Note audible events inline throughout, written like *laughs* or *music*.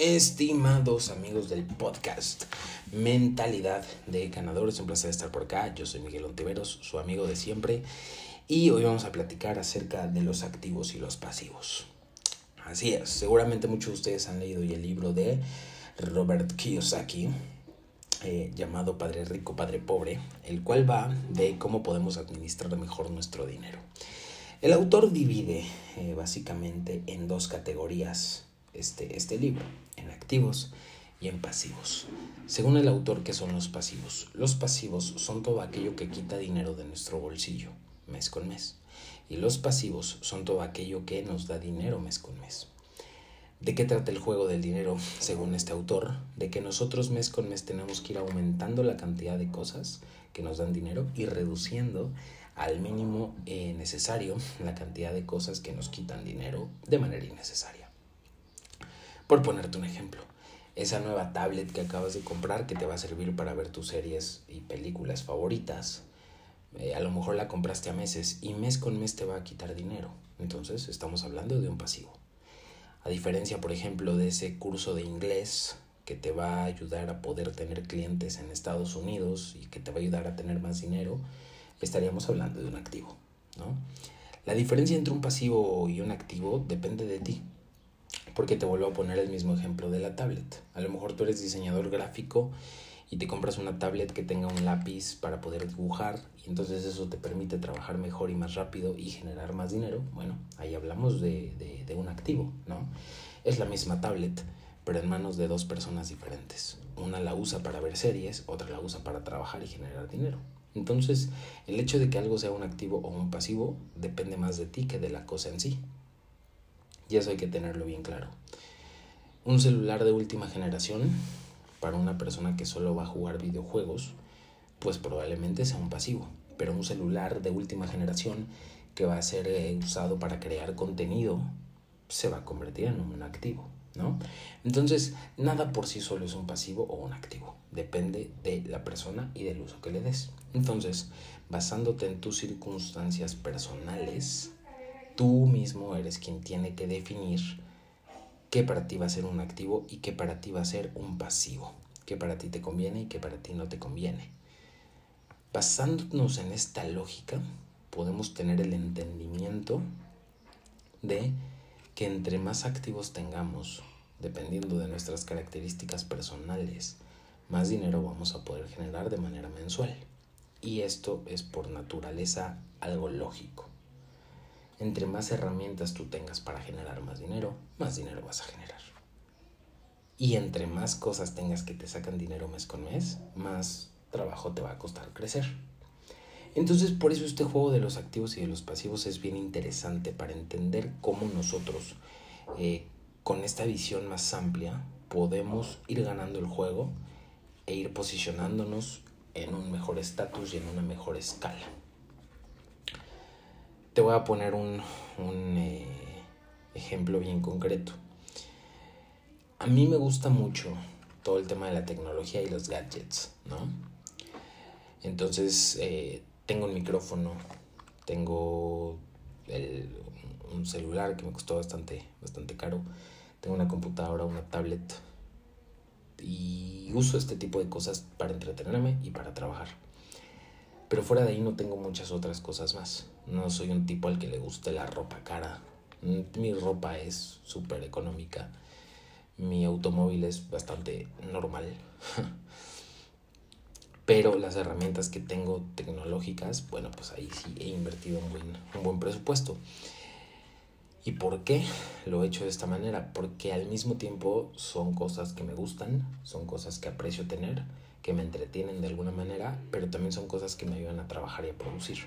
Estimados amigos del podcast Mentalidad de Ganadores, un placer estar por acá. Yo soy Miguel Ontiveros, su amigo de siempre, y hoy vamos a platicar acerca de los activos y los pasivos. Así es, seguramente muchos de ustedes han leído el libro de Robert Kiyosaki, eh, llamado Padre Rico, Padre Pobre, el cual va de cómo podemos administrar mejor nuestro dinero. El autor divide eh, básicamente en dos categorías este, este libro, en activos y en pasivos. Según el autor, ¿qué son los pasivos? Los pasivos son todo aquello que quita dinero de nuestro bolsillo mes con mes. Y los pasivos son todo aquello que nos da dinero mes con mes. ¿De qué trata el juego del dinero *laughs* según este autor? De que nosotros mes con mes tenemos que ir aumentando la cantidad de cosas que nos dan dinero y reduciendo al mínimo eh, necesario *laughs* la cantidad de cosas que nos quitan dinero de manera innecesaria. Por ponerte un ejemplo, esa nueva tablet que acabas de comprar que te va a servir para ver tus series y películas favoritas, eh, a lo mejor la compraste a meses y mes con mes te va a quitar dinero. Entonces estamos hablando de un pasivo. A diferencia, por ejemplo, de ese curso de inglés que te va a ayudar a poder tener clientes en Estados Unidos y que te va a ayudar a tener más dinero, estaríamos hablando de un activo, ¿no? La diferencia entre un pasivo y un activo depende de ti. Porque te vuelvo a poner el mismo ejemplo de la tablet. A lo mejor tú eres diseñador gráfico y te compras una tablet que tenga un lápiz para poder dibujar y entonces eso te permite trabajar mejor y más rápido y generar más dinero. Bueno, ahí hablamos de, de, de un activo, ¿no? Es la misma tablet, pero en manos de dos personas diferentes. Una la usa para ver series, otra la usa para trabajar y generar dinero. Entonces, el hecho de que algo sea un activo o un pasivo depende más de ti que de la cosa en sí. Y eso hay que tenerlo bien claro. Un celular de última generación, para una persona que solo va a jugar videojuegos, pues probablemente sea un pasivo. Pero un celular de última generación que va a ser eh, usado para crear contenido, se va a convertir en un activo, ¿no? Entonces, nada por sí solo es un pasivo o un activo. Depende de la persona y del uso que le des. Entonces, basándote en tus circunstancias personales, tú mismo eres quien tiene que definir qué para ti va a ser un activo y qué para ti va a ser un pasivo, qué para ti te conviene y qué para ti no te conviene. Basándonos en esta lógica, podemos tener el entendimiento de que entre más activos tengamos, dependiendo de nuestras características personales, más dinero vamos a poder generar de manera mensual. Y esto es por naturaleza algo lógico. Entre más herramientas tú tengas para generar más dinero, más dinero vas a generar. Y entre más cosas tengas que te sacan dinero mes con mes, más trabajo te va a costar crecer. Entonces por eso este juego de los activos y de los pasivos es bien interesante para entender cómo nosotros eh, con esta visión más amplia podemos ir ganando el juego e ir posicionándonos en un mejor estatus y en una mejor escala. Te voy a poner un, un eh, ejemplo bien concreto. A mí me gusta mucho todo el tema de la tecnología y los gadgets, ¿no? Entonces, eh, tengo un micrófono, tengo el, un celular que me costó bastante, bastante caro, tengo una computadora, una tablet y uso este tipo de cosas para entretenerme y para trabajar. Pero fuera de ahí no tengo muchas otras cosas más. No soy un tipo al que le guste la ropa cara. Mi ropa es súper económica. Mi automóvil es bastante normal. *laughs* Pero las herramientas que tengo tecnológicas, bueno, pues ahí sí he invertido un buen, un buen presupuesto. ¿Y por qué lo he hecho de esta manera? Porque al mismo tiempo son cosas que me gustan, son cosas que aprecio tener, que me entretienen de alguna manera, pero también son cosas que me ayudan a trabajar y a producir.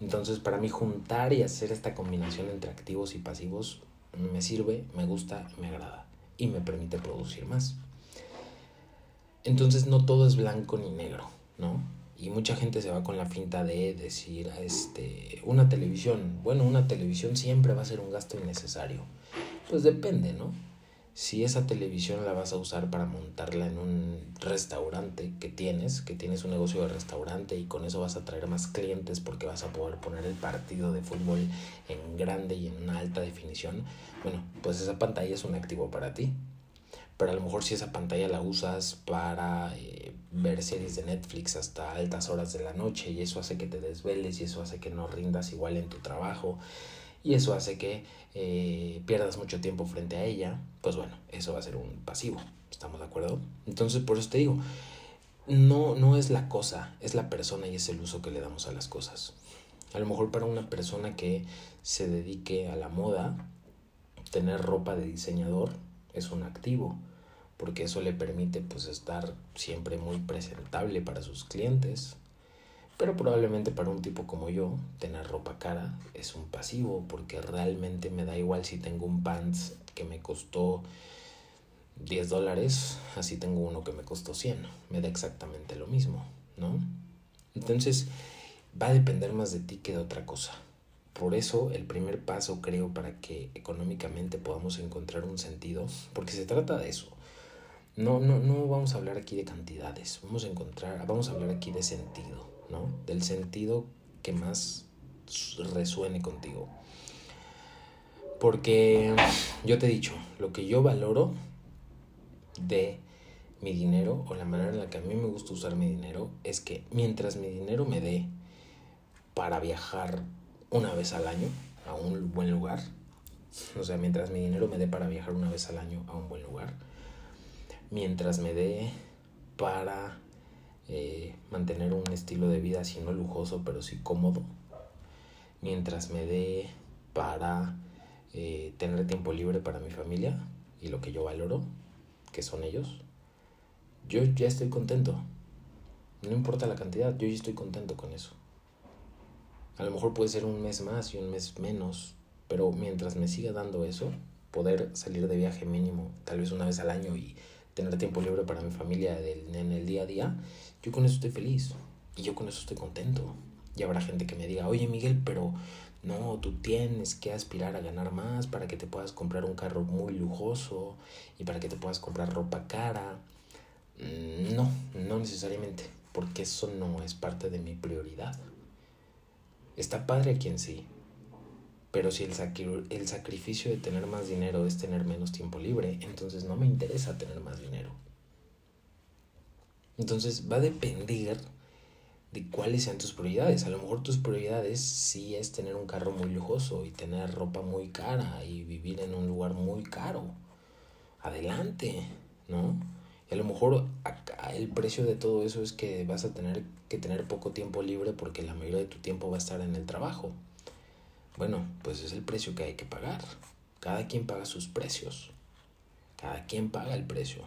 Entonces, para mí juntar y hacer esta combinación entre activos y pasivos me sirve, me gusta, me agrada y me permite producir más. Entonces, no todo es blanco ni negro, ¿no? Y mucha gente se va con la finta de decir, este, una televisión, bueno, una televisión siempre va a ser un gasto innecesario. Pues depende, ¿no? Si esa televisión la vas a usar para montarla en un restaurante que tienes, que tienes un negocio de restaurante y con eso vas a traer más clientes porque vas a poder poner el partido de fútbol en grande y en una alta definición, bueno, pues esa pantalla es un activo para ti. Pero a lo mejor si esa pantalla la usas para eh, ver series de Netflix hasta altas horas de la noche y eso hace que te desveles y eso hace que no rindas igual en tu trabajo y eso hace que eh, pierdas mucho tiempo frente a ella, pues bueno, eso va a ser un pasivo, ¿estamos de acuerdo? Entonces por eso te digo, no, no es la cosa, es la persona y es el uso que le damos a las cosas. A lo mejor para una persona que se dedique a la moda, tener ropa de diseñador es un activo, porque eso le permite pues estar siempre muy presentable para sus clientes. Pero probablemente para un tipo como yo, tener ropa cara es un pasivo, porque realmente me da igual si tengo un pants que me costó 10 dólares, así tengo uno que me costó 100. Me da exactamente lo mismo, ¿no? Entonces, va a depender más de ti que de otra cosa. Por eso el primer paso creo para que económicamente podamos encontrar un sentido, porque se trata de eso. No, no, no vamos a hablar aquí de cantidades, vamos a encontrar, vamos a hablar aquí de sentido, ¿no? Del sentido que más resuene contigo. Porque yo te he dicho, lo que yo valoro de mi dinero o la manera en la que a mí me gusta usar mi dinero es que mientras mi dinero me dé para viajar una vez al año a un buen lugar, o sea, mientras mi dinero me dé para viajar una vez al año a un buen lugar, mientras me dé para eh, mantener un estilo de vida, si no lujoso, pero sí cómodo, mientras me dé para eh, tener tiempo libre para mi familia y lo que yo valoro, que son ellos, yo ya estoy contento. No importa la cantidad, yo ya estoy contento con eso. A lo mejor puede ser un mes más y un mes menos, pero mientras me siga dando eso, poder salir de viaje mínimo, tal vez una vez al año y tener tiempo libre para mi familia en el día a día, yo con eso estoy feliz y yo con eso estoy contento. Y habrá gente que me diga, oye Miguel, pero no, tú tienes que aspirar a ganar más para que te puedas comprar un carro muy lujoso y para que te puedas comprar ropa cara. Mm, no, no necesariamente, porque eso no es parte de mi prioridad. Está padre quien sí, pero si el, el sacrificio de tener más dinero es tener menos tiempo libre, entonces no me interesa tener más dinero. Entonces va a depender de cuáles sean tus prioridades. A lo mejor tus prioridades sí es tener un carro muy lujoso y tener ropa muy cara y vivir en un lugar muy caro. Adelante, ¿no? Y a lo mejor el precio de todo eso es que vas a tener que tener poco tiempo libre porque la mayoría de tu tiempo va a estar en el trabajo. Bueno, pues es el precio que hay que pagar. Cada quien paga sus precios. Cada quien paga el precio.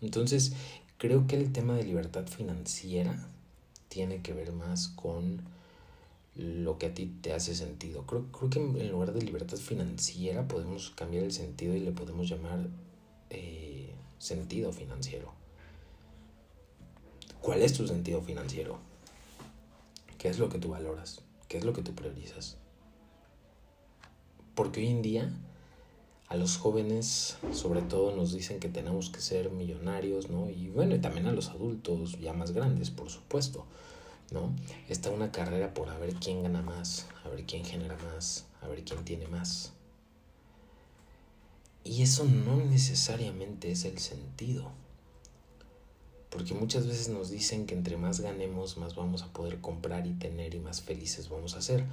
Entonces, creo que el tema de libertad financiera tiene que ver más con lo que a ti te hace sentido. Creo, creo que en lugar de libertad financiera podemos cambiar el sentido y le podemos llamar eh, sentido financiero. ¿Cuál es tu sentido financiero? ¿Qué es lo que tú valoras? ¿Qué es lo que tú priorizas? Porque hoy en día a los jóvenes sobre todo nos dicen que tenemos que ser millonarios, ¿no? Y bueno, y también a los adultos ya más grandes, por supuesto, ¿no? Está una carrera por a ver quién gana más, a ver quién genera más, a ver quién tiene más. Y eso no necesariamente es el sentido. Porque muchas veces nos dicen que entre más ganemos, más vamos a poder comprar y tener y más felices vamos a ser.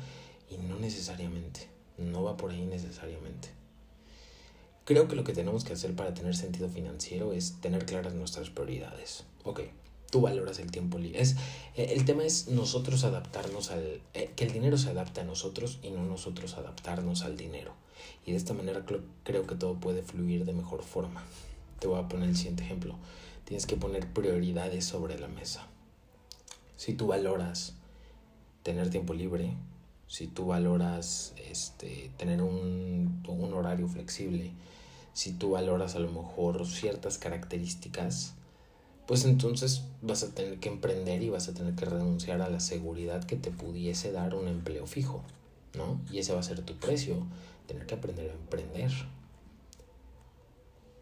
Y no necesariamente. No va por ahí necesariamente. Creo que lo que tenemos que hacer para tener sentido financiero es tener claras nuestras prioridades. Ok, tú valoras el tiempo libre. Es, eh, el tema es nosotros adaptarnos al... Eh, que el dinero se adapte a nosotros y no nosotros adaptarnos al dinero. Y de esta manera creo que todo puede fluir de mejor forma. Te voy a poner el siguiente ejemplo. Tienes que poner prioridades sobre la mesa. Si tú valoras tener tiempo libre, si tú valoras este, tener un, un horario flexible, si tú valoras a lo mejor ciertas características, pues entonces vas a tener que emprender y vas a tener que renunciar a la seguridad que te pudiese dar un empleo fijo, ¿no? Y ese va a ser tu precio, tener que aprender a emprender.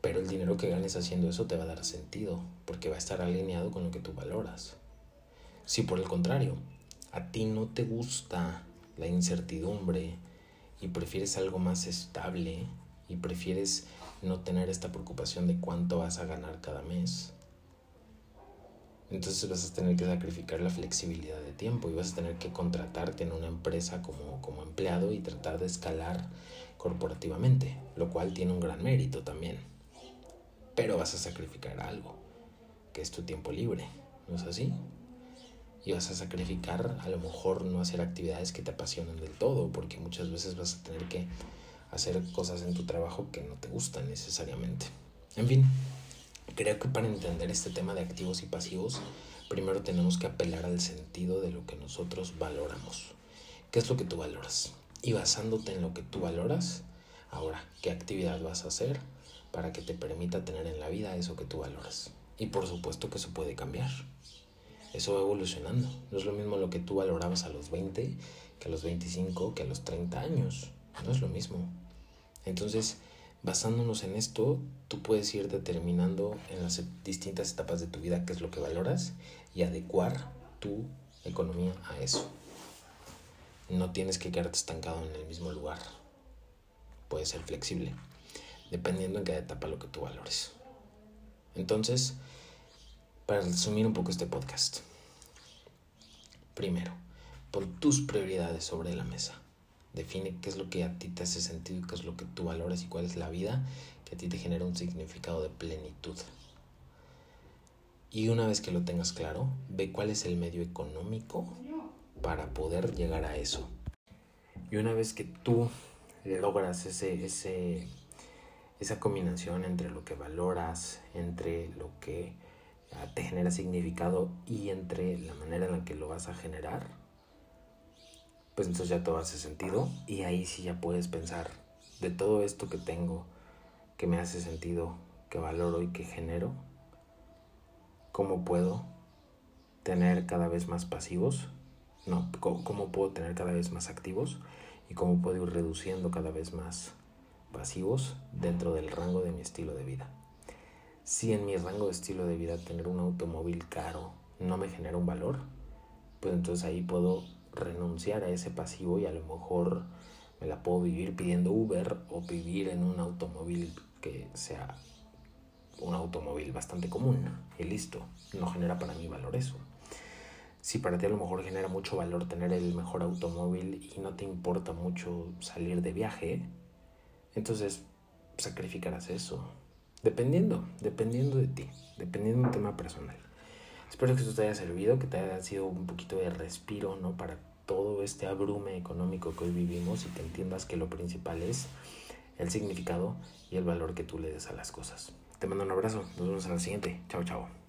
Pero el dinero que ganes haciendo eso te va a dar sentido, porque va a estar alineado con lo que tú valoras. Si por el contrario, a ti no te gusta la incertidumbre y prefieres algo más estable y prefieres no tener esta preocupación de cuánto vas a ganar cada mes. Entonces vas a tener que sacrificar la flexibilidad de tiempo y vas a tener que contratarte en una empresa como, como empleado y tratar de escalar corporativamente, lo cual tiene un gran mérito también. Pero vas a sacrificar algo, que es tu tiempo libre, ¿no es así? Y vas a sacrificar a lo mejor no hacer actividades que te apasionen del todo, porque muchas veces vas a tener que hacer cosas en tu trabajo que no te gustan necesariamente. En fin, creo que para entender este tema de activos y pasivos, primero tenemos que apelar al sentido de lo que nosotros valoramos. ¿Qué es lo que tú valoras? Y basándote en lo que tú valoras, ahora, ¿qué actividad vas a hacer para que te permita tener en la vida eso que tú valoras? Y por supuesto que eso puede cambiar. Eso va evolucionando. No es lo mismo lo que tú valorabas a los 20 que a los 25 que a los 30 años. No es lo mismo. Entonces, basándonos en esto, tú puedes ir determinando en las distintas etapas de tu vida qué es lo que valoras y adecuar tu economía a eso. No tienes que quedarte estancado en el mismo lugar. Puedes ser flexible, dependiendo en cada etapa lo que tú valores. Entonces, para resumir un poco este podcast. Primero, pon tus prioridades sobre la mesa. Define qué es lo que a ti te hace sentido qué es lo que tú valoras y cuál es la vida que a ti te genera un significado de plenitud. Y una vez que lo tengas claro, ve cuál es el medio económico para poder llegar a eso. Y una vez que tú logras ese, ese, esa combinación entre lo que valoras, entre lo que te genera significado y entre la manera en la que lo vas a generar, pues entonces ya todo hace sentido y ahí sí ya puedes pensar de todo esto que tengo, que me hace sentido, que valoro y que genero, cómo puedo tener cada vez más pasivos, no, cómo puedo tener cada vez más activos y cómo puedo ir reduciendo cada vez más pasivos dentro del rango de mi estilo de vida. Si en mi rango de estilo de vida tener un automóvil caro no me genera un valor, pues entonces ahí puedo renunciar a ese pasivo y a lo mejor me la puedo vivir pidiendo Uber o vivir en un automóvil que sea un automóvil bastante común y listo, no genera para mí valor eso. Si para ti a lo mejor genera mucho valor tener el mejor automóvil y no te importa mucho salir de viaje, entonces sacrificarás eso. Dependiendo, dependiendo de ti, dependiendo de un tema personal. Espero que esto te haya servido, que te haya sido un poquito de respiro, ¿no? Para todo este abrume económico que hoy vivimos y que entiendas que lo principal es el significado y el valor que tú le des a las cosas. Te mando un abrazo, nos vemos en la siguiente. Chao, chao.